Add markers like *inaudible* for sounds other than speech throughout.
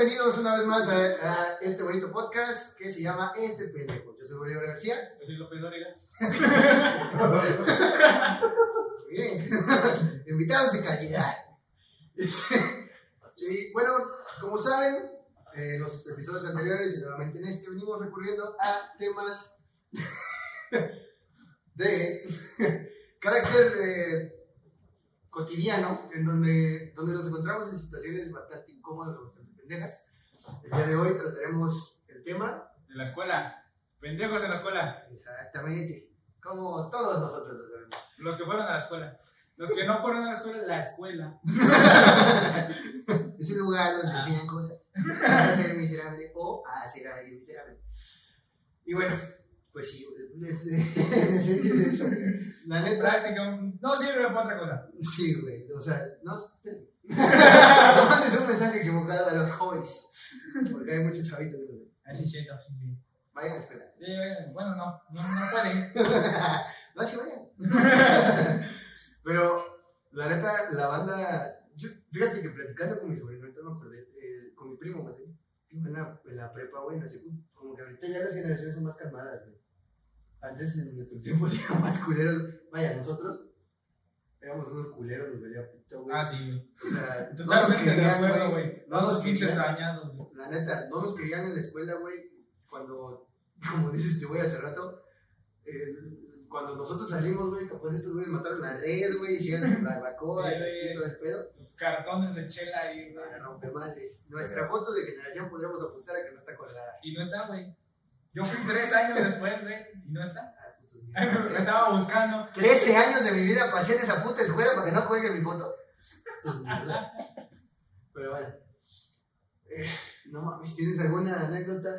bienvenidos una vez más a, a este bonito podcast que se llama Este Pendejo. Yo soy Bolívar García. Yo soy López Dóriga. *laughs* Muy bien. *laughs* Invitados de calidad. Y bueno, como saben, eh, los episodios anteriores y nuevamente en este venimos recurriendo a temas *laughs* de carácter eh, cotidiano, en donde, donde nos encontramos en situaciones bastante incómodas o bastante pendejas. El día de hoy trataremos el tema De la escuela. Pendejos en la escuela. exactamente, como todos nosotros lo sabemos. Los que fueron a la escuela. Los que no fueron a la escuela, la escuela. *laughs* Es un lugar donde Ah. enseñan cosas a ser miserable o a hacer a alguien miserable. Y bueno, pues sí, es- en esencia es eso. La neta, Práctica. No sirve para otra cosa. sí, güey. O sea, no. No mandes un mensaje equivocado a los jóvenes. Porque hay muchos chavitos. Así, cheto. sí, sí. Vayan a la escuela. Sí, Bueno, no. No, no pueden. *laughs* no, sí, vayan. *laughs* Pero, la neta, la banda. Yo, fíjate que platicando con mi sobrino, ahorita me acordé, eh, con mi primo, güey, en la, en la prepa, güey, sé, como que ahorita ya las generaciones son más calmadas, güey. Antes, en nuestros tiempos, *laughs* eran más culeros. Vaya, nosotros éramos unos culeros, nos valía pito, güey. Ah, sí, güey. O sea, *laughs* no nos querían, güey. No nos pinches dañados, güey. La neta, no nos querían en la escuela, güey. Cuando, como dices este güey hace rato, eh, cuando nosotros salimos, güey, capaz estos güeyes mataron a res, güey, hicieron su barbacoa, Sí, y todo el pedo. Cartones de chela ahí, güey. Para romper madres. Nuestra foto de generación podríamos apostar a que no está colgada. Y no está, güey. Yo fui tres años después, güey. Y no está. Me *laughs* estaba buscando. 13 años de mi vida pasé en esa puta escuela para que no cuelgue mi foto. Pero bueno. Eh, no mames, ¿tienes alguna anécdota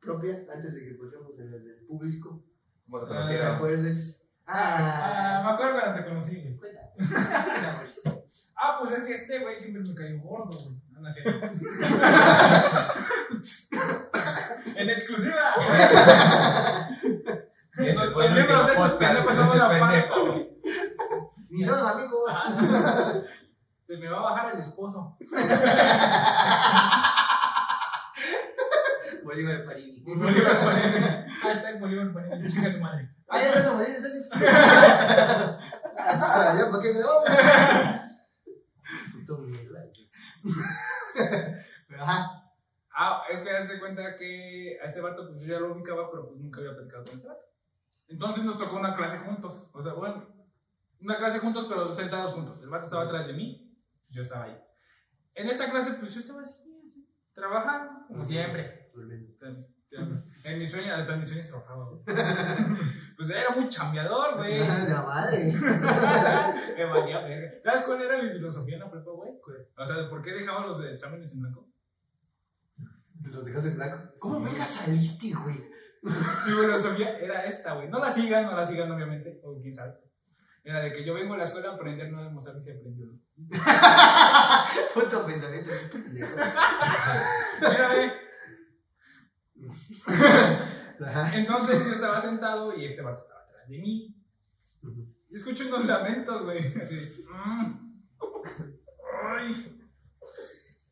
propia antes de que pasemos a las del público? ¿Cómo se Ah, ¿Te conocieron? acuerdes? Ah, Ah, me acuerdo cuando te conocí, güey. cuenta. *laughs* Ah, pues es que este güey siempre me cayó gordo, güey. No, no *laughs* en exclusiva. Ese Los fue el miembros de último este podcast, pendejo son la ese panza, pendejo. güey. Ni son amigos. Ah, Se me va a bajar el esposo. Bolívar Parini. Bolívar Panini. Hashtag Bolívar Panini. Chica tu madre. Ah, ya te vas a morir entonces. Hasta ya, ¿para qué grabo? Puto mierda. güey. Pero ajá. Ah, es que haz de cuenta que a este vato pues yo ya lo ubicaba, pero pues nunca había platicado con este vato. Entonces nos tocó una clase juntos. O sea, bueno, una clase juntos, pero sentados juntos. El vato estaba atrás de mí, pues yo estaba ahí. En esta clase, pues yo estaba así, así, trabajando, como siempre. En mis sueños, hasta en mis sueños trabajaba. *laughs* Pues era muy chambeador, güey. *laughs* Ah, La madre. *laughs* Me valía verga. ¿Sabes cuál era mi filosofía en la prepa, güey? O sea, ¿por qué dejaba los exámenes en blanco? Los dejas en blanco. ¿Cómo verga saliste, güey? Mi filosofía era esta, güey. No la sigan, no la sigan, obviamente. O quién sabe. Era de que yo vengo a la escuela a aprender, no a demostrar que se aprendió. Puto pensamiento. qué pendejo. Mírame. Ajá. Entonces yo estaba sentado y este vato estaba atrás de mí. Y escucho unos lamentos, güey. Así. mm. Ay.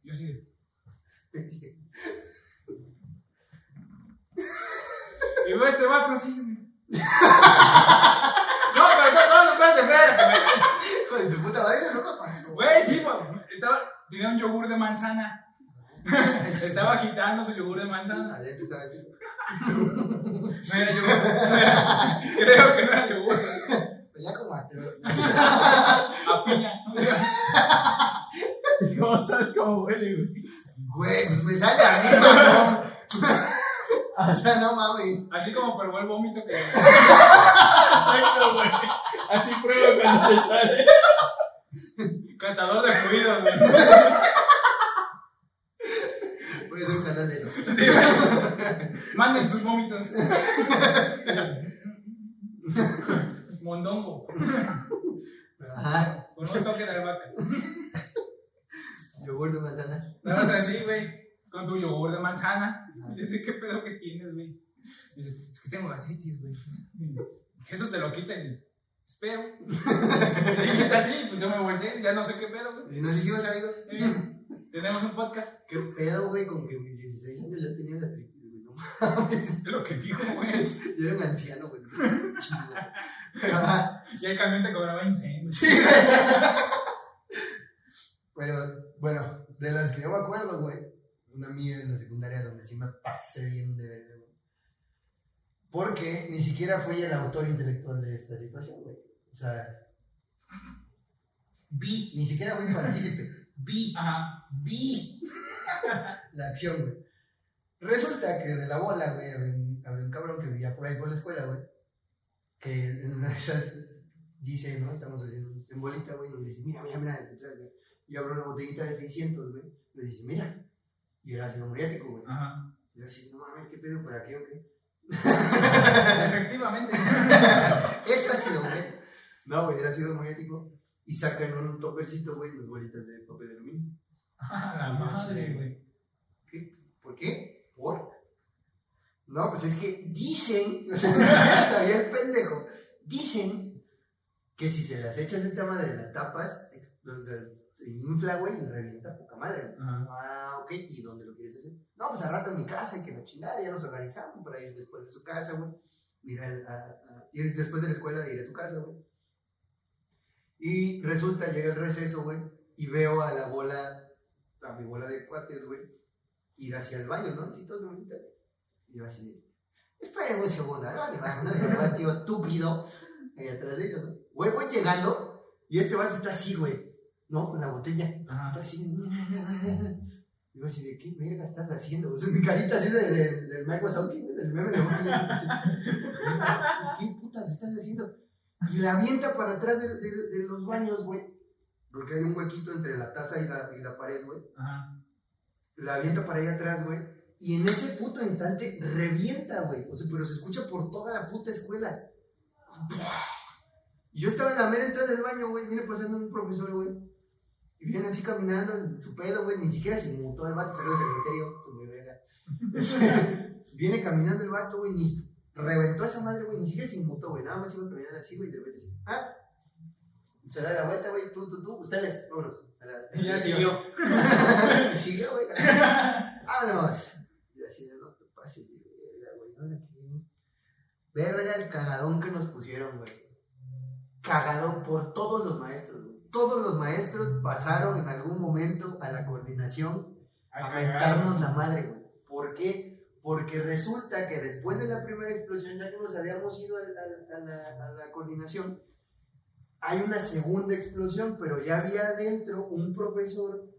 Yo así de. Y veo a este vato así, güey. *laughs* No, pero no, no, espérate, espérate. Hijo de tu puta madre, eso nunca pasó. Güey, sí, güey. Estaba, tenía un yogur de manzana. *laughs* Estaba agitando su yogur de manzana. Adentro estaba aquí. No era yogur. Creo que no era yogur. Pues ya como a- *laughs* A piña. ¿Cómo sabes cómo huele, güey? Güey, pues me sale a mí, no. *laughs* O sea, no mames. Así como probó el vómito que. *laughs* Exacto, güey. Así prueba cuando te sale. Catador de fluidos, güey. Voy a hacer un canal de eso. Sí. Manden sus vómitos. Mondongo. Ajá. Con un toque de albahaca. Yogur de manzana. Nada más así, güey. Con tu yogur de manzana. Y *laughs* dice, ¿qué pedo que tienes, güey? Dice, es que tengo gastritis, güey. *laughs* Eso te lo quiten. Espero. *laughs* Sí, que está así, pues yo me volteé, ya no sé qué pedo, güey. ¿Y nos hicimos amigos? Tenemos un podcast. Qué pedo, güey, con que mis 16 años ya tenía gastritis, güey. No mames. Es lo que dijo, güey. Yo era un anciano, güey. Y el camión te cobraba incendios. Sí, güey. Pero, bueno, de las que yo me acuerdo, güey, una mía en la secundaria donde sí me pasé bien de verga, güey. Porque ni siquiera fui el autor intelectual de esta situación, güey. O sea, vi, ni siquiera fui partícipe, vi, Ajá. vi *laughs* la acción, güey. Resulta que de la bola, güey, había un, había un cabrón que vivía por ahí por la escuela, güey, que en una de esas dice, ¿no? Estamos haciendo en bolita, güey, nos dice, mira, mira, mira, el petróleo, güey. y abro una botellita de 600, güey, le dice, mira, y era ácido muriático, güey. Ajá. Y yo así, no mames, ¿qué pedo por aquí o qué? Efectivamente. *laughs* es ácido muriático. No, güey, era ácido muriático. Y sacan un topercito, güey, unas bolitas de papel de aluminio. La madre, güey. ¿Qué? ¿Por qué? ¿Por? No, pues es que dicen, *laughs* o sea, ni *laughs* siquiera sabía el pendejo, dicen que si se las echas a esta madre, la tapas, sea, se infla, güey, y revienta poca madre. Ajá. Ah, ok, ¿y dónde lo quieres hacer? No, pues al rato en mi casa, y que la chingada, ya nos organizamos para ir después de su casa, güey. Ir, a- a- ir después de la escuela, ir a su casa, güey. Y resulta, llega el receso, güey, y veo a la bola, a mi bola de cuates, güey, ir hacia el baño, ¿no? Así todos bonitos. Y yo así, de, esperen un segundo, no te vas, no te vas, tío estúpido, ahí atrás de ellos, ¿no? Güey, voy llegando, y este vato está así, güey, ¿no? Con la botella. Ajá. Así. *laughs* Digo así, ¿de qué verga estás haciendo? O sea, mi carita así de, de, del Mike Wazowski, del meme de. *laughs* ¿Qué putas estás haciendo? Y la avienta para atrás de, de- de los baños, güey. Porque hay un huequito entre la taza y la, y la pared, güey. La avienta para allá atrás, güey. Y en ese puto instante revienta, güey. O sea, pero se escucha por toda la puta escuela. Y yo estaba en la mera entrada del baño, güey. Viene pasando un profesor, güey. Y viene así caminando en su pedo, güey. Ni siquiera se inmutó el vato, salió del cementerio. Se me verga. *laughs* viene caminando el vato, güey. Ni reventó a esa madre, güey. Ni siquiera se inmutó, güey. Nada más iba caminando así, güey. Y de repente así. Ah. Se da la vuelta, güey. Tú, tú, tú. Ustedes, vámonos. A la- Y ya siguió. Y *laughs* siguió, güey. *laughs* Vámonos. Yo así no te pases de verga, güey. ¿Ahora qué? Verga el cagadón que nos pusieron, güey. Cagadón por todos los maestros, güey. Todos los maestros pasaron en algún momento a la coordinación a mentarnos la madre, güey. ¿Por qué? Porque resulta que después de la primera explosión, ya que nos habíamos ido a, la, a la coordinación, hay una segunda explosión, pero ya había adentro un profesor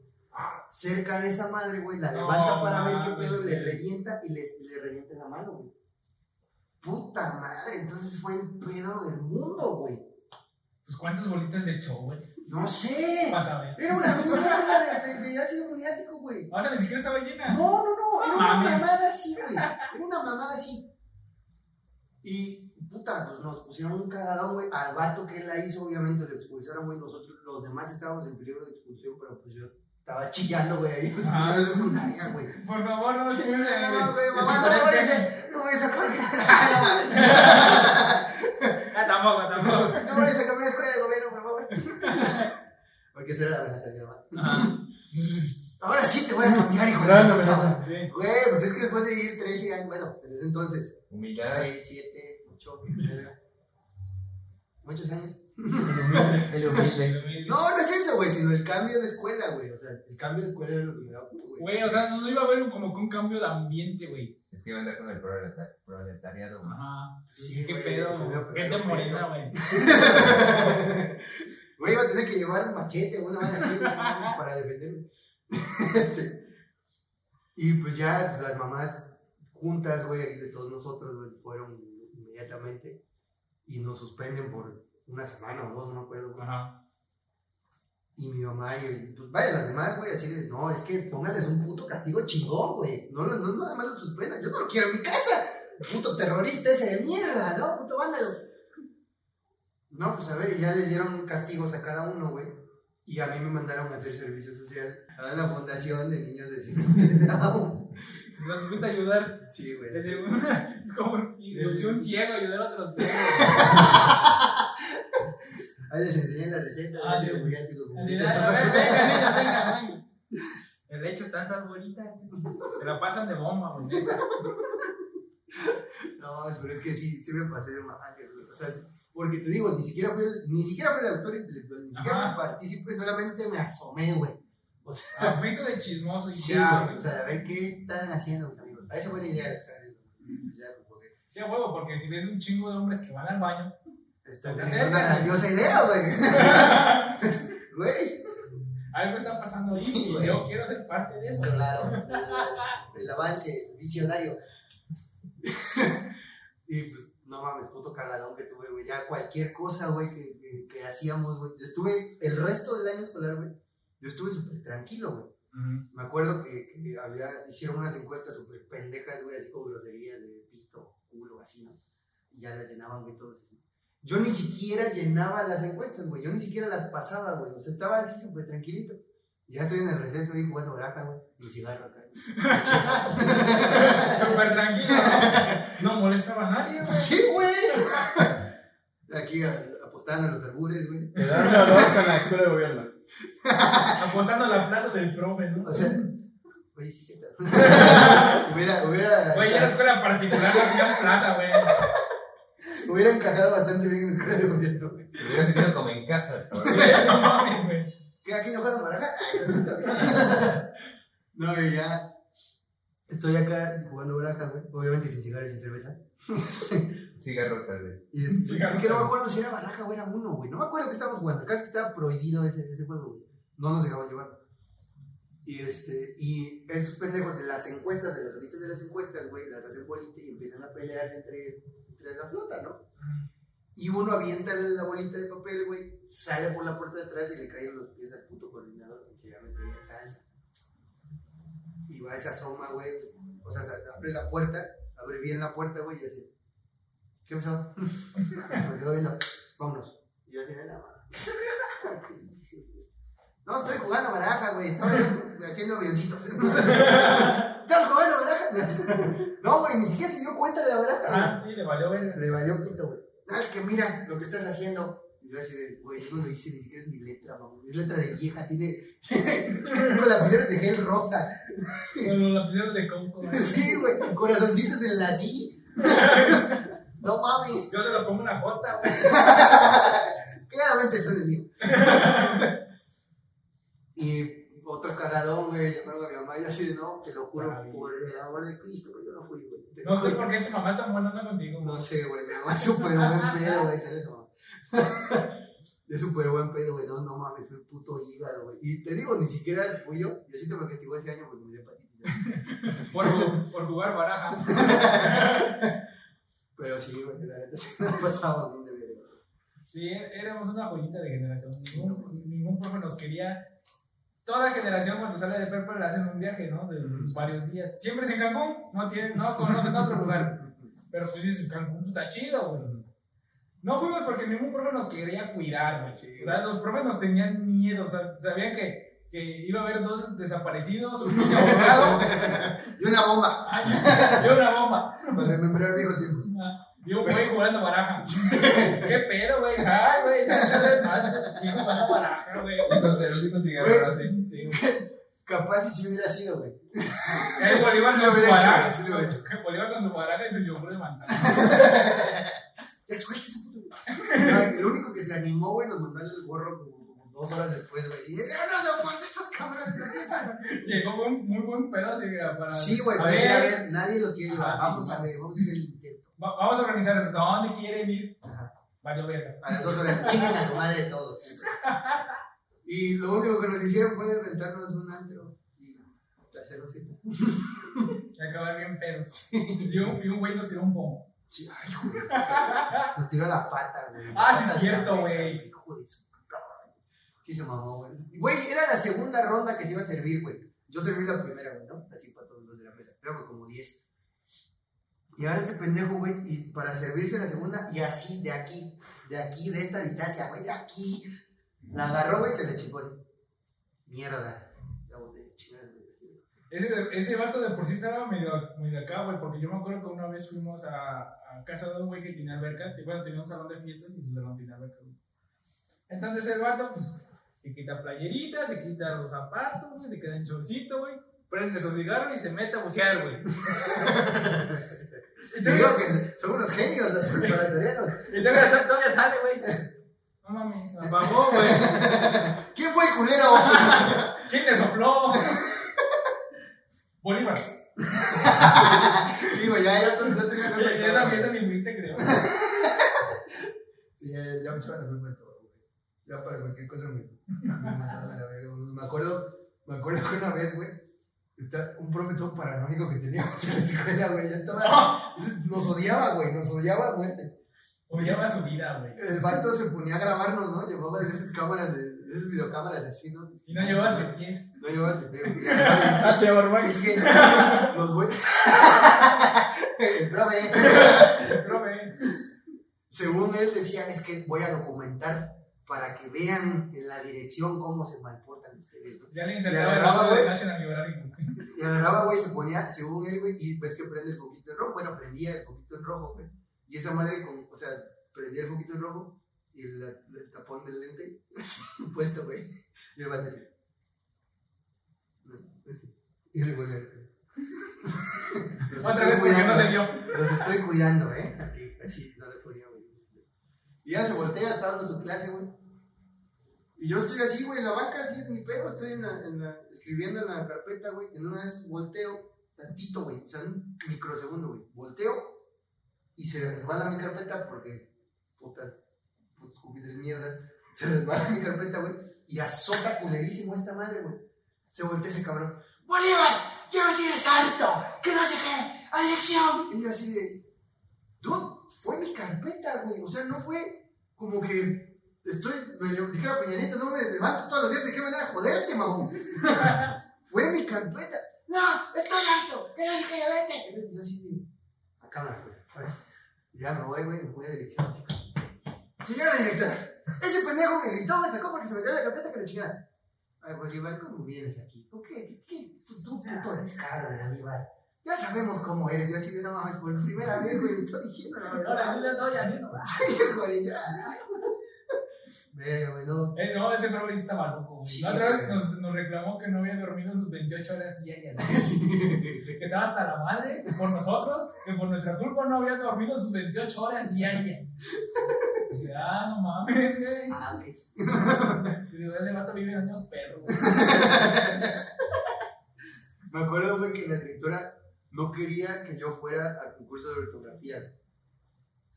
cerca de esa madre, güey, la No, levanta para ver qué pedo, le revienta y les, le revienta la mano, güey. Puta madre, entonces fue el pedo del mundo, güey. Pues cuántas bolitas le echó, güey. No sé. Vas a ver. Era una mierda de, de, de ácido muriático, güey. O sea, ni siquiera estaba llena. No, no, no, era una Mames. mamada así, güey. Era una mamada así. Y, puta, pues nos pusieron un cagadón, güey. Al vato que él la hizo, obviamente lo expulsaron, güey. Nosotros, los demás estábamos en peligro de expulsión, pero pues yo estaba chillando, güey, ahí en Ah. la secundaria, güey. Por favor, no Sí, se expulsen, no, güey, mamá, no vayas a, no vayas a cambiar. *laughs* Ah, tampoco, tampoco. No vayas a cambiar escuela de gobierno, por favor. Porque esa era la amenaza de mi mamá. Ajá. *laughs* Ahora sí te voy a cambiar, hijo de Gran puta amenaza. Sí. Güey, pues es que después de ir 13 años, bueno, en ese entonces, Humillada. 6, 7, 8, muchos años. El humilde. *laughs* No, no es eso, güey, sino el cambio de escuela, güey. O sea, el cambio de escuela era lo que me daba puto, güey. Güey, o sea, no iba a haber un- como que un cambio de ambiente, güey. Es que iba a andar con el proleta- proletariado. güey. Ajá. Sí, ¿Qué güey, pedo? Gente morena, güey. *laughs* Güey, iba a tener que llevar un machete o una mano así, *laughs* para defenderme. *laughs* Este, y pues ya pues, las mamás juntas, güey, de todos nosotros, güey, fueron inmediatamente y nos suspenden por una semana o dos, no me acuerdo, güey. Ajá. Y mi mamá y pues vaya las demás, güey, así de, no, es que pónganles un puto castigo chingón, güey. No, no, no nada más lo suspendan, yo no lo quiero en mi casa. Puto terrorista ese de mierda, ¿no? Puto vándalo. No, pues a ver, y ya les dieron castigos a cada uno, güey. Y a mí me mandaron a hacer servicio social a una fundación de niños de síndrome de Down. Nos fuiste a ayudar. Sí, güey. Desde *laughs* un, como si un ciego ayudar a otros ciegos. *laughs* Ahí les enseñé la receta Ah, sí. muriático. Así, a ver, venga, venga, venga, venga. echas tantas bolitas. Se la pasan de bomba, güey. *laughs* No, pero es que sí, sí me pasé madre, güey. O sea, porque te digo, ni siquiera fui el, ni siquiera fui el autor intelectual, ni siquiera fui partícipe, solamente me asomé, güey. O sea, Ah, fuiste de chismoso y *laughs* sí, ya, güey. güey. O sea, a ver qué están haciendo, mis amigos. Parece buena idea estar viendo. Ya, porque Sí, a huevo, porque si ves un chingo de hombres que van al baño. están Te teniendo una grandiosa idea, güey. *laughs* Güey, Algo está pasando ahí Sí, y yo quiero ser parte de eso. claro. El, el avance visionario. *laughs* Y pues, no mames, puto cagadón que tuve, güey. Ya cualquier cosa, güey, que, que, que hacíamos, güey. Yo estuve el resto del año escolar, güey. Yo estuve súper tranquilo, güey. Me acuerdo que, que había, hicieron unas encuestas súper pendejas, güey, así con groserías de pito, culo, así, ¿no? Y ya las llenaban, güey, todos así. Yo ni siquiera llenaba las encuestas, güey. Yo ni siquiera las pasaba, güey. O sea, estaba así súper tranquilito. Ya estoy en el receso ahí jugando baraja, güey. Mi cigarro acá. *laughs* Súper tranquilo. No, no molestaba a nadie, güey. Sí, güey. Aquí a- apostando en los albures, güey. Quedarme a dos con la escuela de gobierno. *laughs* Apostando a la plaza del profe, ¿no? O sea, oye, sí, sí. *laughs* hubiera, hubiera, Güey, ya la escuela particular no había plaza, güey. hubiera encajado bastante bien en la escuela de gobierno, güey. Me hubiera sentido como en casa. No mames, güey. ¿Qué aquí no juegas baraja? *laughs* no, y ya. Estoy acá jugando baraja, güey. Obviamente sin cigarros y sin cerveza. *laughs* Cigarro tal vez. Y es, Cigarro. es que no me acuerdo si era baraja o era uno, güey. No me acuerdo que estábamos jugando. Casi que estaba prohibido ese, ese juego, güey. No nos dejaban llevar. Y este, y estos pendejos de las encuestas, de las horitas de las encuestas, güey, las hacen bolita y empiezan a pelearse entre, entre la flota, ¿no? Y uno avienta la bolita de papel, güey, sale por la puerta de atrás y le caen en los pies al puto coordinador, que ya me traía salsa. Y va se asoma, güey, o sea, se abre la puerta, abre bien la puerta, güey, y así. ¿Qué pasó? se *laughs* me quedó viendo, vámonos. Y yo así de la madre. *laughs* No, estoy jugando baraja, güey, estaba yo haciendo avioncitos. *laughs* ¿Estás jugando baraja? No, güey, ni siquiera se dio cuenta de la baraja. Ah, sí, le valió ver. Le valió pito, güey. No, es que mira lo que estás haciendo. Y yo así de, güey, no lo hice, ni siquiera es mi letra, mamá. Es letra de vieja, tiene, con *laughs* lapiceros de gel rosa. Con los lapiceros de Conco. güey. Sí, güey, corazoncitos en la sí. No mames. Yo te lo pongo una J, güey. *laughs* Claramente eso es mío. *laughs* Y otro cagadón, güey, llamaron a mi mamá y yo así de, no, te lo juro, por el amor de Cristo, güey, yo no fui, güey. Te No sé por qué tu mamá es tan buena onda contigo, No sé, güey, mi mamá es súper buen pedo, güey, ¿sabes? mamá? *laughs* *laughs* Es súper buen pedo, güey, no, no mames, fue puto hígado, güey. Y te digo, ni siquiera fui yo, yo siento me castigó ese año porque me dio hepatitis. *laughs* Por, por jugar baraja. Pero sí, güey, la neta sí nos pasamos bien de verga. Sí, éramos una joyita de generación. Ningún, ningún profe nos quería. Toda generación cuando sale de prepa le hacen un viaje, ¿no? De varios días. Siempre es en Cancún, no, tiene, no conocen otro *laughs* lugar. Pero pues dices, Cancún pues, está chido, güey. No fuimos porque ningún profe nos quería cuidar, güey. O sea, los profes nos tenían miedo. O sea, sabían que, que iba a haber dos desaparecidos, un niño *laughs* ahogado Y una bomba, ay, y una bomba. para remembrar viejos tiempos. Y un güey jugando baraja. *laughs* ¿Qué pedo, güey? Ay, güey, más. Y jugando baraja, güey. Entonces, el único cigarro así. Sí, güey. Capaz si sí hubiera sido, güey. Ahí Bolívar Sí con su baraja. sí lo hecho. Que Bolívar con su baraja y su yogur de manzana. Ya suelte ese puto, güey. No, *laughs* El único que se animó, güey, nos mandó el gorro como, dos horas después, güey. Y yo no soporto estos cabrones. no piensan". Llegó un muy buen pedo así para. Sí, güey, para decir, a ver, nadie los quiere llevar. Ah, sí, vamos a ver, vamos a hacer el intento. Va- Vamos a organizar esto. ¿Dónde quieren ir? Ajá. Valió verga. A las dos horas, chingan a su madre todos. *laughs* Y lo único que nos hicieron fue rentarnos un antro y hacernos cita. Y acabar bien pedos. Y un, y un güey nos tiró un pomo. Sí, ay, güey. Nos tiró la pata, güey. Ah, sí, es cierto, güey. Hijo de su. Sí se mamó, güey. Güey, era la segunda ronda que se iba a servir, güey. Yo serví la primera, güey, ¿no? Así para todos los de la mesa. Éramos como 10. Y ahora este pendejo, güey, y para servirse la segunda, y así, de aquí, de aquí, de esta distancia, güey, de aquí. La agarró, güey, se le chingó. Mierda. Güey. así. Ese, ese vato de por sí estaba medio, medio acá, güey, porque yo me acuerdo que una vez fuimos a, a casa de un güey que tenía alberca, y bueno, tenía un salón de fiestas y su salón tenía alberca, güey. Entonces el vato, pues, Se quita playerita, se quita los zapatos, güey, se queda en chorcito, güey. Prende su cigarro y se mete a bucear, güey. Te *laughs* digo que son unos genios los preparatorianos. Y todavía, todavía sale, güey. No mames, se apagó, güey. ¿Quién fue el culero? *laughs* ¿Quién le sopló? Bolívar. Sí, güey, ya, ya, ya, ya tenía nombre Esa ni fuiste, creo. Sí, ya, ya me echaban culpa de todo, güey. Ya para cualquier cosa me, me mataban a la verga, güey. Me acuerdo, me acuerdo que una vez, güey, está un profe todo paranoico que teníamos *laughs* en la escuela, güey. Ya estaba, *laughs* nos odiaba, güey, nos odiaba muerte. Odiaba su vida, güey. El vato se ponía a grabarnos, ¿no? Llevaba de esas cámaras, de, de esas videocámaras de así, ¿no? Y no llevabas de pies. No llevaba tripeo, güey. *laughs* Hacia. Es que los güeyes. El profe. Pero, güey. Según él decía, es que voy a documentar para que vean en la dirección cómo se malportan ustedes. ¿no? Ya le agarraba, güey. Y agarraba, güey, se ponía, según él, güey, y ves que prende el foquito en rojo. Bueno, prendía el foquito en rojo, güey. Y esa madre, con, o sea, prendía el foquito en rojo y el, el tapón del lente *laughs* puesto, güey. Y el vato así. No, así. Y le volvió Otra vez porque no cuidando. se vio. Los estoy cuidando, ¿eh? Así, no les ponía, güey. Y ya se voltea, está dando su clase, güey. Y yo estoy así, güey, en la banca, así, en mi pedo, estoy en la, en escribiendo en la carpeta, güey. En una vez volteo, tantito, güey, o sea, un microsegundo, güey. Volteo y se resbala mi carpeta porque, putas, putos cupitres mierdas, *laughs* se resbala mi carpeta, güey. Y azota culerísimo esta madre, güey. Se voltea ese cabrón. ¡Bolívar! ¡Ya me tienes harto! ¡Que no sé qué! ¡A dirección! Y yo así de. Carpeta, güey. O sea, no fue como que. Estoy, le- dijera Peña Nieto, no me levanto todos los días de qué manera joderte, mamón. *laughs* fue mi carpeta. No, estoy harto, que no qué, ya vete. Yo así de. A cámara, güey. Ya me voy, güey, me voy a dirección, chicos. Señora directora, ese pendejo me gritó, me sacó porque se me cayó la carpeta que le chingada. Ay, Bolívar, ¿cómo vienes aquí? ¿Por qué? ¿Qué? qué? Tú, puto descaro, Bolívar. Ya sabemos cómo eres. Yo así de no mames, por primera vez, güey, le estoy diciendo la Ahora, verdad. sí le doy a mí, no. Sí, güey, ya. Verga, güey, no. Eh, no, ese profe sí estaba loco. güey. Sí, la otra vez güey. nos, nos reclamó que no había dormido sus 28 horas diarias. *laughs* Sí. Que estaba hasta la madre por nosotros, que por nuestra culpa no había dormido sus 28 horas diarias. Dice, ah, no mames, güey. Ah, ok. Y digo, ese vato vive años perros. *laughs* Me acuerdo, güey, que la directora no quería que yo fuera al concurso de ortografía.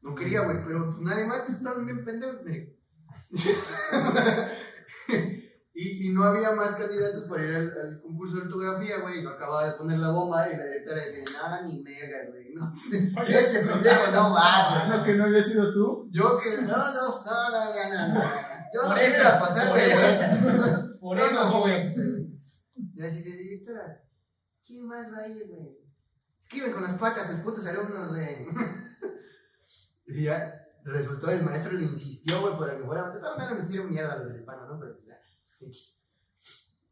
No quería, güey, pero pues, nadie más estaban bien pendejos, *laughs* mire. y, y no había más candidatos para ir al, al concurso de ortografía, güey. Yo acababa de poner la bomba y la directora decía, nada, ni megas, güey. No. Oye, *laughs* Ese pendejo no va, güey. ¿No que no había sido tú? Yo que, no, no, no, no, ya, no, no. Yo no eso, pasar por vergüenza. *laughs* Por eso, joven. Y así de directora, ¿quién más va a ir, güey? Escriben con las patas sus putos alumnos, güey. *laughs* y ya resultó, el maestro le insistió, güey, para que fuera. De todas maneras, decir mierda a los del hispano, ¿no? Pero pues ya. X.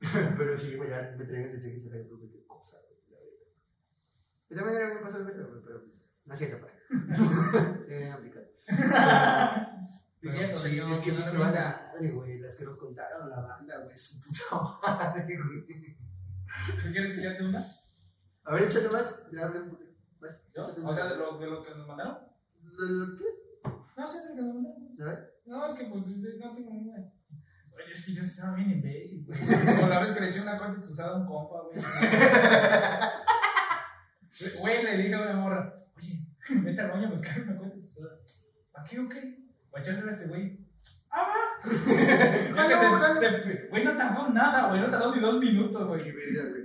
*laughs* Pero sí, güey, ya me traían desde que se fue, güey, qué cosa, güey. la. Yo también era bien pasado el güey, pero pues, no *laughs* es cierto, para. Sí, bien aplicado. Pero sí, señor, es que sí no te van mienta. a madre, güey. Las que nos contaron la banda, güey. Su puta madre, güey. ¿Tú quieres echarte una? A ver, échate más. Ya hablé un poquito. Más. ¿Yo? Échate O sea, de lo, de lo que nos mandaron. ¿Lo- lo- ¿Qué es? No sé de lo que nos mandaron. A ver. No, es que pues no tengo ninguna. Oye, es que yo estaba bien imbécil, güey. *laughs* Como la vez que le eché una concha usada a un compa, güey. *laughs* Güey, le dije a una morra, oye, vete al baño a buscar una concha usada. ¿Para qué o qué? Para echársela a este güey. ¡Ah, va! *laughs* Que se- Güey, no tardó nada, güey. No tardó ni dos minutos, güey. Qué verga, güey.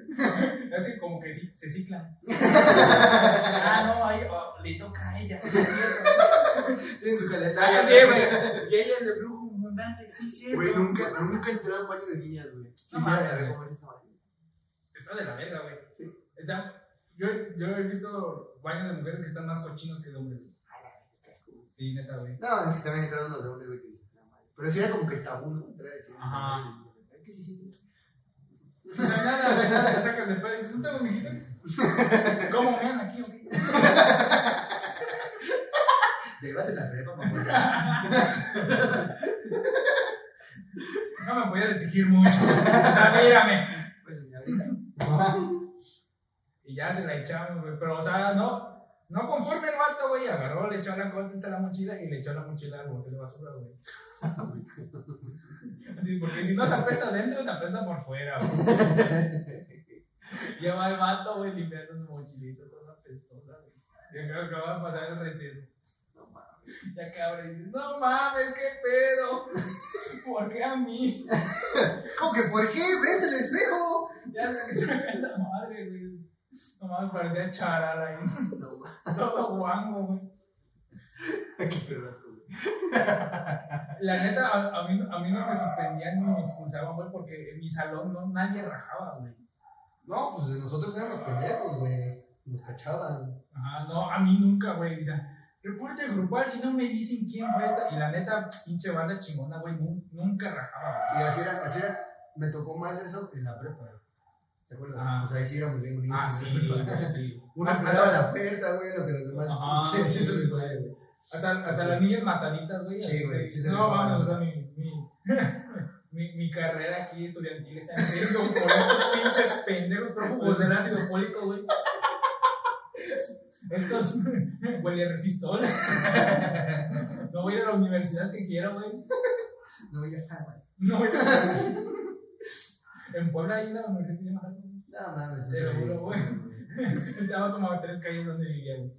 Así como que sí, se ciclan. *laughs* ah, no, ahí oh, le toca a ella. Tienen su Ah, calendario. sí, güey. Y ella es de flujo abundante, sí, cierto. Güey, nunca, nunca entré a un baño de niñas, güey. Quisiera saber cómo es esa baño. Está de la verga, güey. Sí. Está, yo, yo he visto baños de mujeres que están más cochinos que de hombres. la verga. Sí, neta, güey. No, es que también entraron unos de hombres, güey, que dicen, no, madre. Pero sí era como que tabú, ¿no? Entrar decir, Ajá. no, ¿qué sí, sí? No nada, nada, te sacas de pedo y dices, ¿no tengo mijitos? ¿Cómo me aquí, güey? Ibas en la prepa, mamá. No, me podías exigir mucho. O sea, mírame. Pues ahorita. Y ya se la echamos, güey. Pero, o sea, no, no conforme el vato, güey. Agarró, le echó la cosa a la mochila y le echó la mochila al bote de basura, güey. *laughs* Así, porque si no se apesta adentro, se apesta por fuera, güey. *laughs* Lleva el vato, güey, limpiando su mochilita, toda apestosa, güey. Y acá acaba de pasar el receso. No mames. *laughs* Ya que abre y dice, no mames, qué pedo. ¿Por qué a mí? ¿Cómo que por qué? ¡Vete al espejo! Ya se me saca esa madre, güey. No mames, parecía charal ahí. No mames. Todo guango, güey. Qué güey. *laughs* La neta, a, a mí, a mí no me suspendían ni me expulsaban, güey, porque en mi salón no, nadie rajaba, güey. No, pues nosotros éramos pendejos, güey. Nos cachaban. Ajá, no, a mí nunca, güey. Dicen, reporte grupal, si no me dicen quién fue esta. Y la neta, pinche banda chingona, güey, nu- nunca rajaba, Y así era, así era. Me tocó más eso en la prepa. ¿Te acuerdas? Ajá. O sea, ahí sí éramos bien bonitos. Ah, sí, sí. Uno Hasta- cuidaba la puerta, güey, lo que los demás. Ajá. *laughs* Sí, sí. Hasta, hasta las niñas mataditas, güey. Sí, güey, sí No, mames, o sea, mi, mi, *laughs* mi, mi carrera aquí estudiantil está en riesgo por estos pinches pendejos prófugos del ácido fólico, güey. Estos *laughs* huele a resistol. No voy a ir a la universidad que quiero, güey. No veía nada, güey. No voy a ir a En Puebla hay una universidad que se llama. No mames, Te lo no juro, güey. *laughs* Estaba como a tres calles donde vivía, güey.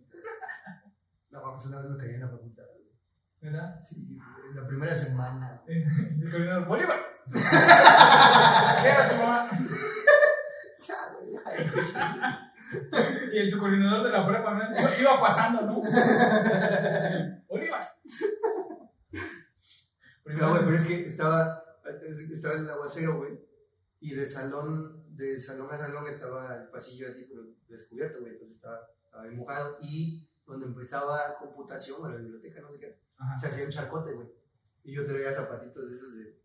No mames, una vez me caí en la facultad, güey. ¿Verdad? Sí, güey, la primera semana. *laughs* El coordinador, Bolívar. *laughs* Llega tu mamá. Ya, güey, pues. Y el tu coordinador de la prepa ¿no? iba, pasando, ¿no? Bolívar. No, güey, pero es que estaba, estaba el aguacero, güey. Y de salón, de salón a salón estaba el pasillo así, pero descubierto, güey. Entonces estaba, estaba mojado. Y donde empezaba computación o la biblioteca, no sé qué, Ajá. se hacía un charcote, güey. Y yo traía zapatitos de esos de.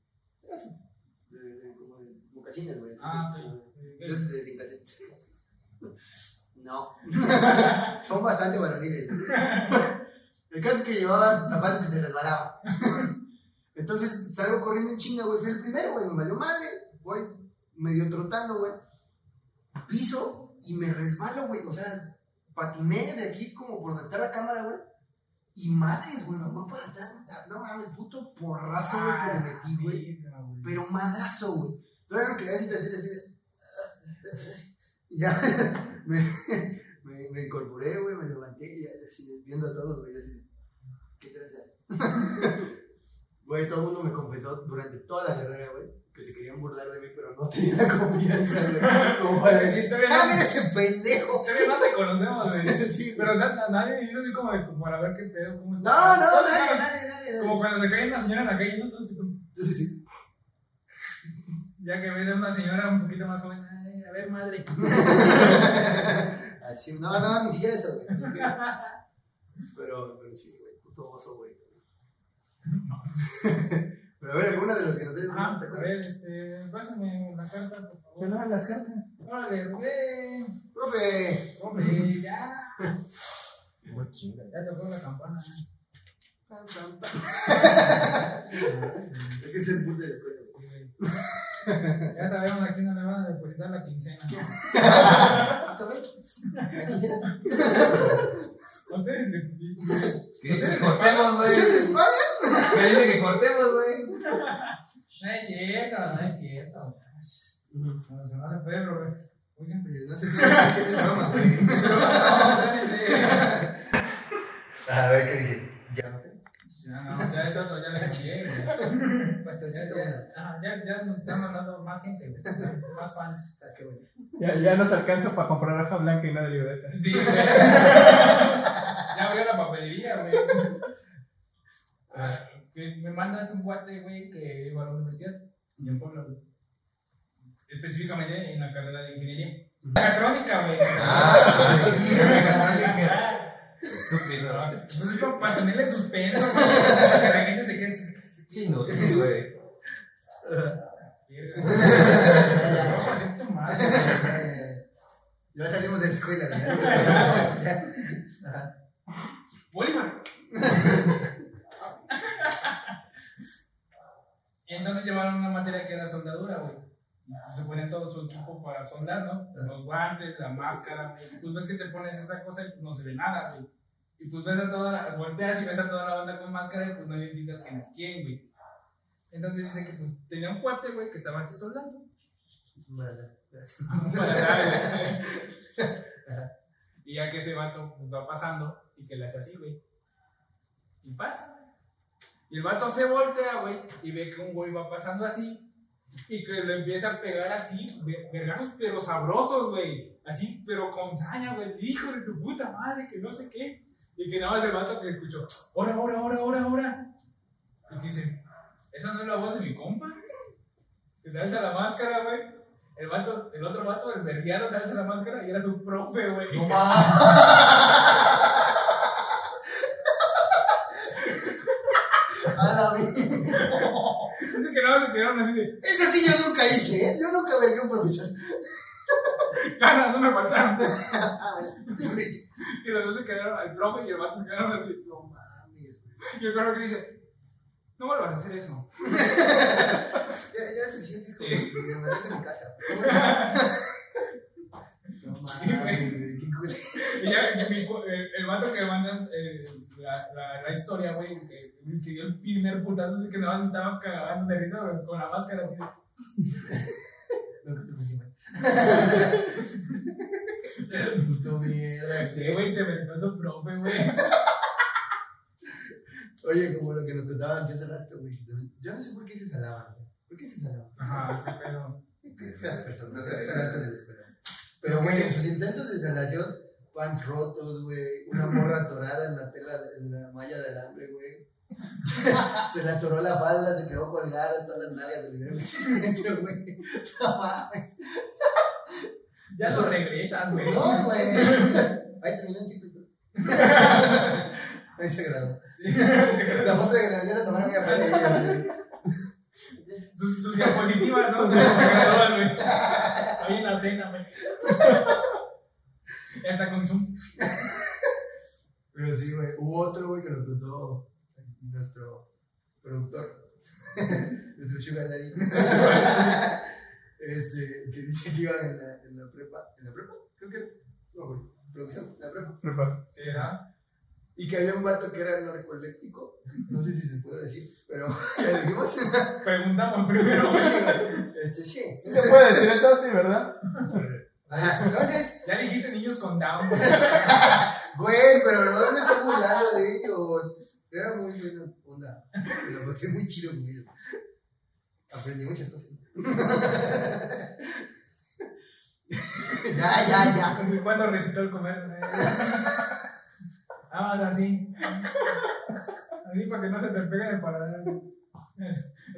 de, de- como de mocasines, güey. Ah, ok. de- de esos de sin. *laughs* No. *laughs* Son bastante varoniles. *laughs* El caso es que llevaba zapatos que se resbalaban. Entonces salgo corriendo en chinga, güey. Fui el primero, güey. Me valió madre. Voy medio trotando, güey. Piso y me resbalo, güey. O sea, patiné de aquí como por donde está la cámara, güey. Y madres, güey, me voy para atrás. No mames, puto porrazo, güey, que me metí, güey. Verga, güey. Pero madrazo, güey. Todavía me quedé así, así *laughs* Y ya *laughs* me, me, me incorporé, güey, me levanté y ya, así viendo a todos, güey, así ¿qué te hacer? *laughs* Güey, todo el mundo me confesó durante toda la carrera, güey, que se querían burlar de mí, pero no tenía la confianza, güey, como para decir, ¡ah, mira ese pendejo! Conocemos, güey. *laughs* Sí. Pero o sea, na- nadie hizo así como de como para ver qué pedo, cómo está. No, no, Todos nadie, nadie, nadie. Como cuando se cae una señora en la calle, ¿no? Entonces, Entonces, sí. ya que ves a una señora un poquito más joven, ay, a ver, madre. *laughs* Así, no, no, ni siquiera eso, güey. *laughs* Pero, pero sí, güey, puto oso, güey. No. Pero a ver, alguna de las que nos hayas Ah, ¿te a ver, este, pásame una carta, por favor. dan las cartas? Órale, güey. Profe. Hombre, ya. Muy chinga. Ya tocó la campana. *laughs* Es que es el boot de la escuela. Ya sabemos a quién no le van a depositar la quincena. Cabrón. ¿La quincena? Dice que cortemos, ¿Sí güey. les pagan? Que dice que cortemos, güey. No es cierto, no es cierto. No, se me hace perro, güey. Oigan, Oye, No sé qué broma, güey. pero. A ver qué dice. Ya no te. Ya no, ya es otro, ya le *laughs* cambié, güey. Ya, ya, ya, ya nos están mandando más gente, güey. Más fans. *laughs* Ah, qué bueno. Ya, ya nos alcanza para comprar hoja blanca y no de libreta. Sí, güey. *laughs* Ya abrió la papelería, güey. Ah, Que me mandas un guate, güey, que iba a la universidad. Y en Puebla, güey. Específicamente en la carrera de ingeniería. Mecatrónica, güey. Ah, sí, Estúpido. Pues es como para tenerle suspenso, güey. Para que la gente se quede. Chino, güey. No, Ya salimos de la escuela. Bolívar. *laughs* Entonces llevaron una materia que era soldadura, güey. Se ponían todo su equipo para soldar, ¿no? Los guantes, la máscara. Pues ves que te pones esa cosa y pues, no se ve nada, güey. Y pues ves a toda la, volteas y ves a toda la banda con máscara y pues no identificas quién es quién, güey. Entonces dice que pues tenía un cuate, güey, que estaba así soldando. Vale. *laughs* Y ya que ese vato pues, va pasando y que le hace así, güey. Y pasa. Y el vato se voltea, güey, y ve que un güey va pasando así. Y que lo empieza a pegar así, ve- vergazos pero sabrosos, güey. Así, pero con saña, güey. Hijo de tu puta madre, que no sé qué. Y que nada más el vato que escuchó, ora, ora, ora, ora, ora. Y que dice, esa no es la voz de mi compa. Que se alza la máscara, güey. El, vato, el otro vato, el vergueado, se alza la máscara y era su profe, güey. No *laughs* mames. A la vida. Dice que nada más se quedaron así de, sí yo nunca hice, ¿eh? Yo nunca vergué un profesor. *laughs* ganas, no me faltaron. *laughs* Ah. Y los dos se quedaron, el profe y el vato se quedaron así. No mames. Y el profe que dice, no vuelvas a hacer eso. *laughs* Ya, ya es suficiente, Sí. que me a mi casa. No mames, *laughs* mi cu- el, vato que mandas eh, la, la, la historia, güey, que, que dio el primer putazo, de que nada más estaba cagando de risa con la máscara así. No, *laughs* que te. *laughs* Puto mierda, güey se metió su profe, güey. Oye, como lo que nos contaban que hace rato, güey. Yo no sé por qué se salaban, güey. ¿Por qué se salaban? Ajá, sí, pero. Qué feas personas, ¿eh? de la escuela. Pero, güey, en sus intentos de salación, pants rotos, güey, una *laughs* morra atorada en la tela, de- en la malla del hambre, güey. *laughs* se le atoró la falda, se quedó colgada, todas las nalgas vieron dentro, *laughs* güey. No mames. Ya lo regresas, güey. No, güey. Ahí terminó en ciclo. Ahí se graduó. La foto de graduación la tomaron güey. Sus, sus diapositivas, ¿no? En la cena, güey. *laughs* Ya está con Zoom. Pero sí, güey. Hubo otro, güey, que nos contó nuestro productor, *laughs* nuestro Sugar Daddy. *laughs* este, que dice que iba en la, en la prepa. ¿En la prepa? Creo que era. No, güey. Producción, la prepa. Prepa. Sí, ¿verdad? Y que había un vato que era narcoeléctico. No sé si se puede decir, pero *laughs* ya dijimos. Preguntamos primero, este, sí. Sí se puede decir eso, sí, ¿verdad? Ajá. Entonces, Ya dijiste niños con Down. *laughs* güey. pero no me estoy burlando de ellos. Era muy buena onda. Me lo pasé muy chido con ellos. Aprendí muchas cosas. *laughs* ya, ya, ya. Cuando recitó el comer. Güey. Ah, así. Así para que no se te pegue de paladar.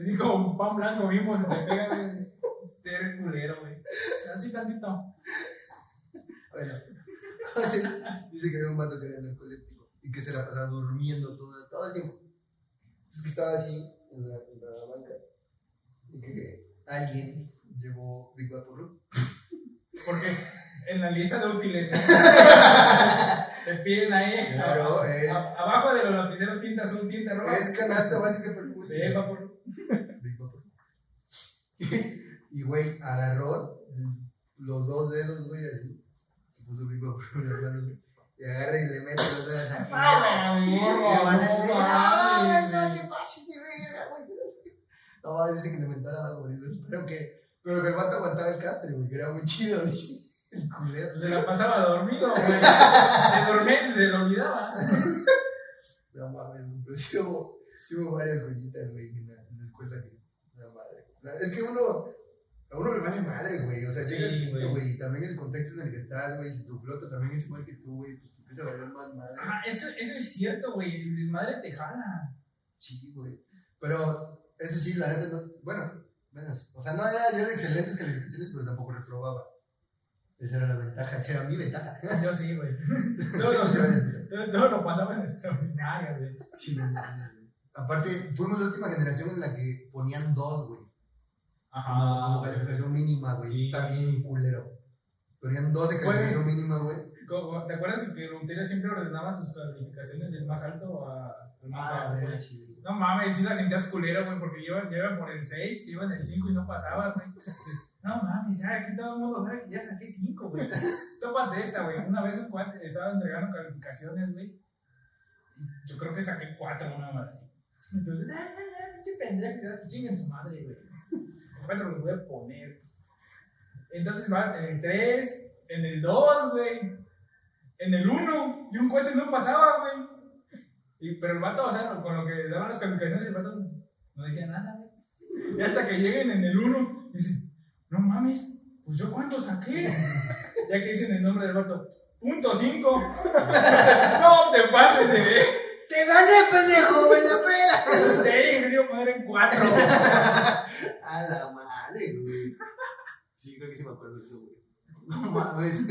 Así como un pan blanco mismo se te pega. Este culero, güey. Así tantito. Bueno, *laughs* dice que había un vato que era narcoléptico y que se la pasaba durmiendo todo, todo el tiempo. Entonces que estaba así en la, en la banca y que alguien llevó Big Vaporru. Porque en la lista de útiles *laughs* te piden ahí. Claro, a- es- a- abajo de los lapiceros tinta azul, tinta roja. Es canasta básica. De vapor. Big Vaporru. Y güey, agarró los dos dedos, güey, así. Se puso Big Vaporru en las *laughs* manos, güey. Y agarra y le mete los dedos aquí. ¡Ah, la no decir, "Ah, mames, no güey". te pases de verga, güey. que no sé qué". No mames, dice que le dice, pero que, pero que el vato aguantaba el castre, güey, que era muy chido. El culero. Se la pasaba dormido, güey. Se dormía y se le olvidaba. No mames, güey, pero sí hubo, sí hubo varias joyitas, güey, en la, en la escuela que, la madre. Es que uno, a uno le vale madre, güey, o sea, Sí, llega el punto, güey. y también el contexto en el que estás, güey, si tu flota también es igual que tú, güey, pues te empieza a valer más madre. Ah, eso, eso es cierto, güey. El desmadre te jala. Sí, güey. Pero eso sí, la neta no. Bueno, bueno, o sea, no era de excelentes calificaciones, pero tampoco reprobaba. Esa era la ventaja, esa era mi ventaja. *laughs* Yo sí, güey. *laughs* Sí, nos- todo, todo lo pasaba en extraordinaria, güey. sí, no. Aparte, fuimos la última generación en la que ponían dos, güey. Como, como calificación mínima, güey. Sí. Está bien culero. Ponían dos de Güey. calificación mínima, güey. ¿Te acuerdas que Ruteria siempre ordenaba sus calificaciones del más alto a, al más Ah, bajo, a güey? ver, sí. No mames, sí la sentías culera, güey, porque yo yo iba por el 6, iba en el 5 y no pasabas, güey. *laughs* No mames, ya, aquí todo el mundo sabe que ya saqué 5, güey. *laughs* Tópate esta, güey. Una vez un cuate estaba entregando calificaciones, güey. Yo creo que saqué 4 una más así. Entonces, ya, ya, ya, pinche pendejo, chinguen su madre, güey. Cuatro los voy a poner. Entonces va en el 3, en el 2, güey. En el 1, y un cuate no pasaba, güey. Y, pero el vato, o sea, con lo que daban las calificaciones, el vato no decía nada, güey. Y hasta que lleguen en el 1, dice, no mames, pues yo cuánto saqué. ya que dicen el nombre del vato, punto 5. *laughs* no te pases de ver. ¡Te gané, pendejo! ¡Me la pela! Te dije poner en 4. A la madre, güey. Sí, creo que sí me acuerdo de eso, güey. No mames. *laughs*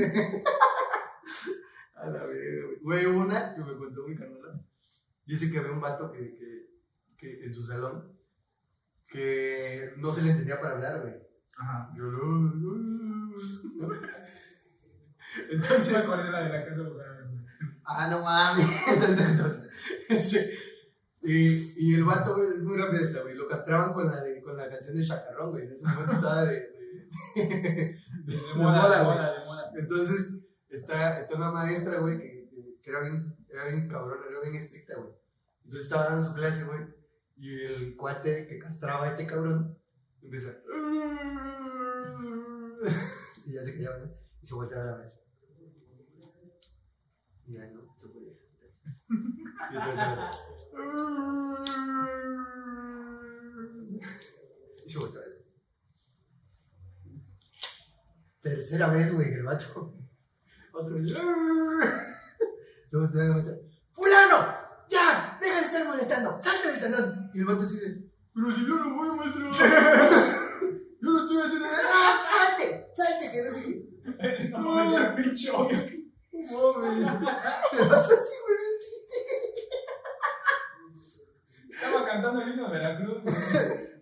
A la verga, güey. Güey, una que me contó mi carnal. Dice que había un vato que, que, que en su salón que no se le entendía para hablar, güey. Ajá. Yo *laughs* no, Entonces, acordé de la de la casa ah, no mames. *laughs* Entonces, y, y el vato, güey, es muy rápido esta, güey. Lo castraban con la, de, con la canción de Chacarrón, güey. En ese momento estaba de, de, de, De moda, güey. Entonces, está, está una maestra, güey, que, que- era, bien, era bien cabrona, era bien estricta, güey. Entonces estaba dando su clase, güey, y el cuate que castraba a este cabrón empieza. *laughs* y ya se callaba, ¿no? Y se volteaba a la maestra. Y ya no, se podía. Y otra vez Y se volteaba a la maestra. Tercera vez, güey, el vato. Otra vez. Se voltea a la maestra. ¡Fulano! ¡Ya! ¡Deja de estar molestando! ¡Salte del salón! Y el vato así de. Pero si yo no voy, maestra. *laughs* yo no estoy haciendo nada. ¡Ah! ¡Salte! ¡Salte! Que no sé qué. No mames, era pinche obvio. No mames. El vato así, güey, bien triste. Estaba cantando el himno de Veracruz.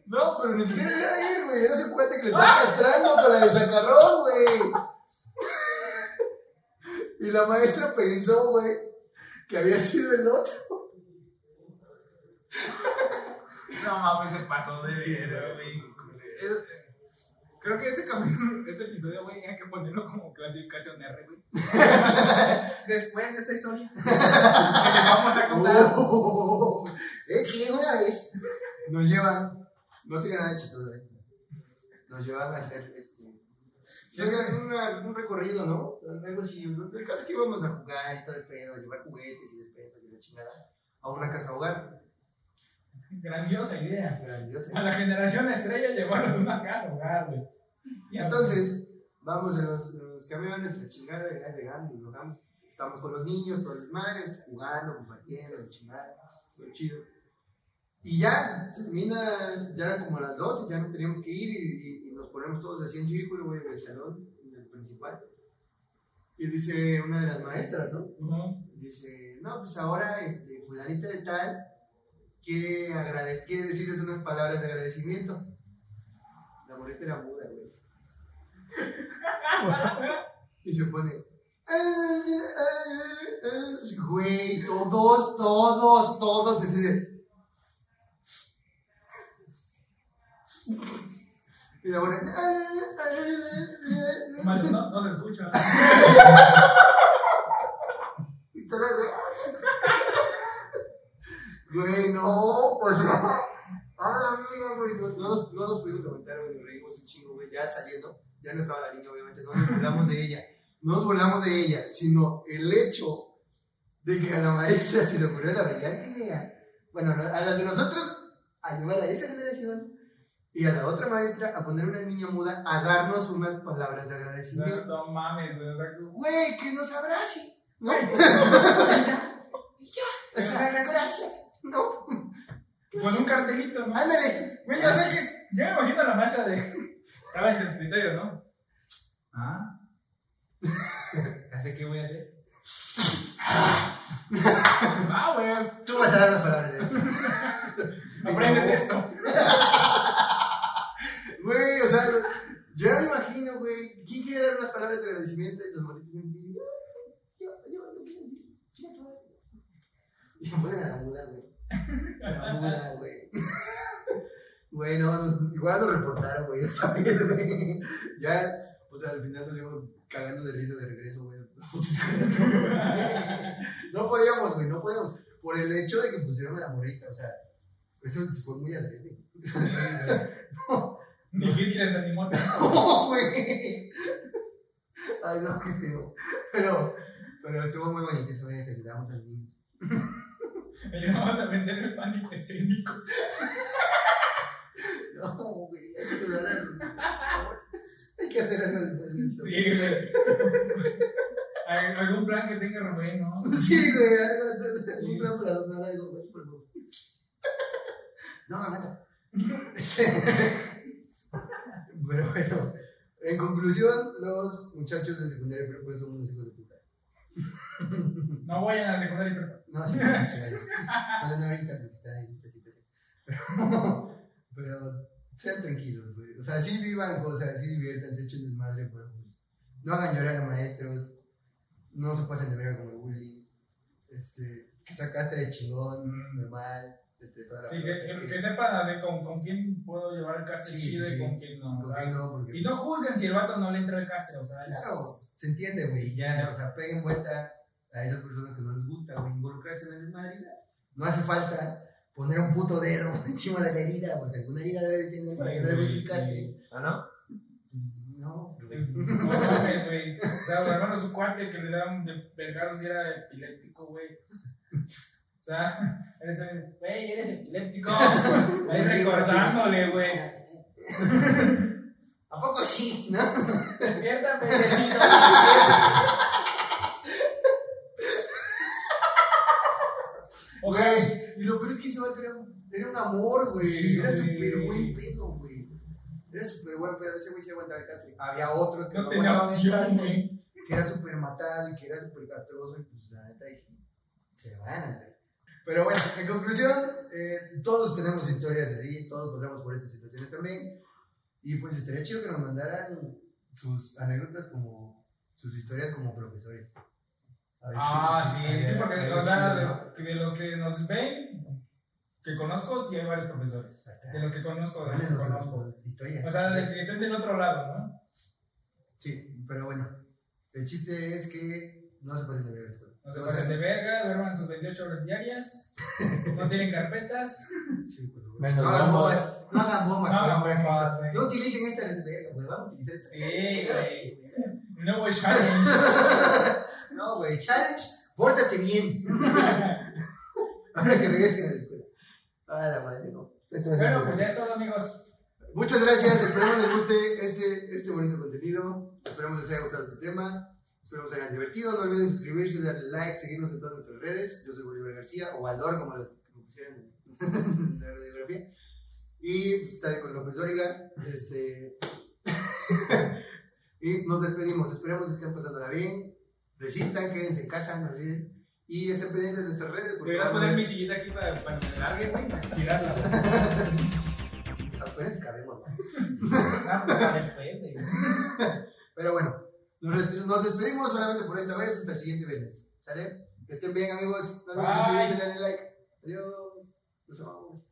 No, pero ni siquiera era él, güey. Era ese cuate que le estaba castrando con la de chacarrón, güey. Y la maestra pensó, güey, que había sido el otro. No mames, se pasó de verga, güey. Creo que este capítulo, *laughs* este episodio, güey, hay que ponerlo como clasificación R, güey. *laughs* Después de esta historia *laughs* que vamos a contar. Oh, es que una vez nos llevan, no tiene nada de chistoso, ¿eh? Nos llevan a hacer este, una- una- un recorrido, ¿no? Algo así. El caso es que íbamos a jugar y todo el pedo, a llevar juguetes y despensas y la chingada a una casa hogar. Grandiosa idea. Grandiosa. A la generación estrella llevarlos a una casa, hogar, güey. Y Entonces, vamos en los, en los camiones, la chingada, nos bajamos. Estamos con los niños, todas las madres, jugando, compartiendo, chingada, todo chido. Y ya termina, ya eran como las 12, ya nos teníamos que ir y, y- y nos ponemos todos así en círculo, güey, en el salón, en el principal. Y dice una de las maestras, ¿no? Ujú. Dice, no, pues ahora, este, fulanita de tal quiere, quiere decirles unas palabras de agradecimiento. La moreta era muda, güey. Y se pone. Güey, todos, todos, todos. Así de. Y la no, no se escucha. Y todo, güey. Güey, no, pues. *laughs* Ah, verga, güey. No, no nos, no nos pudimos aguantar, güey. Nos reímos un chingo, güey. Ya saliendo, ya no estaba la niña, obviamente. No nos burlamos de ella. No nos burlamos de ella, sino el hecho de que a la maestra se le ocurrió la brillante idea. Bueno, no, a las de nosotros, a llevar a esa generación. Y a la otra maestra a poner una niña muda a darnos unas palabras de agradecimiento. No, no mames, güey. Güey, que nos abrace. ¿No? *laughs* Y ya. O sea, gracias. No. Con un cartelito, ¿no? Ándale. Güey, ya sé que. Ya me imagino la maestra de. Estaba en su escritorio, ¿no? Ah. Ya sé qué voy a hacer. Ah, güey. Tú vas a dar las palabras de Dios. Aprende esto. Güey, o sea, yo ya me imagino, güey. ¿Quién quiere dar unas palabras de agradecimiento? Y los moritos bien dicen, Chica tu madre. Y me ponen a la muda, güey. A la muda, güey. Güey, no, nos- igual nos reportaron, güey, *laughs* esa vez, güey. Ya, pues al final nos íbamos cagando de risa de regreso, güey. *laughs* No podíamos, güey, no podíamos. Por el hecho de que pusieron la morrita, o sea, eso fue muy adrede. No, *laughs* Ni Hitler se animó no, güey. Ay, no, qué feo. Pero, pero estuvo muy bonito eso, güey, ayudamos al niño. Ayudamos a meter el pánico escénico. *laughs* No, güey, hay que ayudar a. Hay que hacer algo después de esto. Sí, güey. Algún plan que tenga Rubén, ¿no? *laughs* Sí, güey, algo, un plan para donar algo, güey, por favor. No, me mata. *laughs* Pero bueno, en conclusión, los muchachos de secundaria prepa son unos hijos de puta. No voy a secundaria y prepa. No, sí, no, no, no, ahorita porque está en esta situación. Pero, pero sean tranquilos, güey. O sea, sí vivan cosas, sí diviértanse, echen desmadre, pero pues, no hagan llorar a maestros, no se pasen de verga con el bullying, este, que sacaste de chingón, Mm. normal, entre toda la Sí, que, que, que sepan así con, con quién puedo llevar el castre Sí, chido sí, y con quién no. o ¿Por sea, qué no? Porque, y no juzguen si el vato no le entra el castre, o sea, Claro, se entiende, güey, ya, o sea, peguen vuelta a esas personas que no les gusta, güey, involucrarse en el desmadre. No hace falta poner un puto dedo *laughs* encima de la herida, porque alguna herida debe tener para que no le castre. ¿Ah, no? No, No güey. mames, güey. O sea, mi hermano, su cuate que le daban de vergados y era epiléptico, güey. O sea, *laughs* él decía, güey, eres epiléptico. *laughs* Ahí recordándole, güey. ¿A poco sí? ¿No? Despierta, pendejito. Güey, y lo peor es que ese vato era, un- era un amor, güey. Sí, era güey. súper buen pedo, güey. Era súper buen pedo. Ese güey se aguantaba el castre. Había otros que No no, tenía aguantaban el opción, castre, güey. que era súper matado y que era súper castroso. Y pues la neta, ahí sí, se van a ver. Pero bueno, en conclusión, eh, todos tenemos historias así, todos pasamos por estas situaciones también. Y pues estaría chido que nos mandaran sus anécdotas como, sus historias como profesores. Ver Ah, sí, sí, porque de, los que nos ven, que conozco, sí hay varios profesores. De los que conozco, de los que conozco. historias. O sea, de que estén del otro lado, ¿no? Sí, pero bueno, el chiste es que no se pasen de ver la escuela. No se pasen de verga, duerman sus 28 horas diarias, no *laughs* tienen carpetas. Sí, favor. Menos no hagan bombas. no hagan bombas, No por hagan bombas. No utilicen esta verga, güey, vamos a utilizar esta. Sí, güey. *laughs* Nuevo challenge. *laughs* No, güey, challenge, pórtate bien. *laughs* Ahora que regresen a la escuela. Ah, la madre, no. Esto Bueno, pues ya es todo, amigos. Muchas gracias, esperamos les guste este, este bonito contenido. Esperamos les haya gustado este tema. Esperamos se hayan divertido. No olviden suscribirse, darle like, seguirnos en todas nuestras redes. Yo soy Bolívar García, o Valdor, como los que me pusieron en la radiografía. Y pues, está con López Dóriga. Este... *laughs* y nos despedimos. Esperemos que estén pasándola bien. Resistan, quédense en casa, no olviden. Y estén pendientes de nuestras redes. Deberías vamos a poner mi sillita aquí para, para que me largue, güey, para tirarla. *laughs* Apenas cabemos. Ah, pues güey. *laughs* Pero bueno, nos, nos despedimos solamente por esta vez hasta el siguiente viernes. ¿Sale? Que estén bien, amigos. No olviden suscribirse, darle like. Adiós. Los amamos.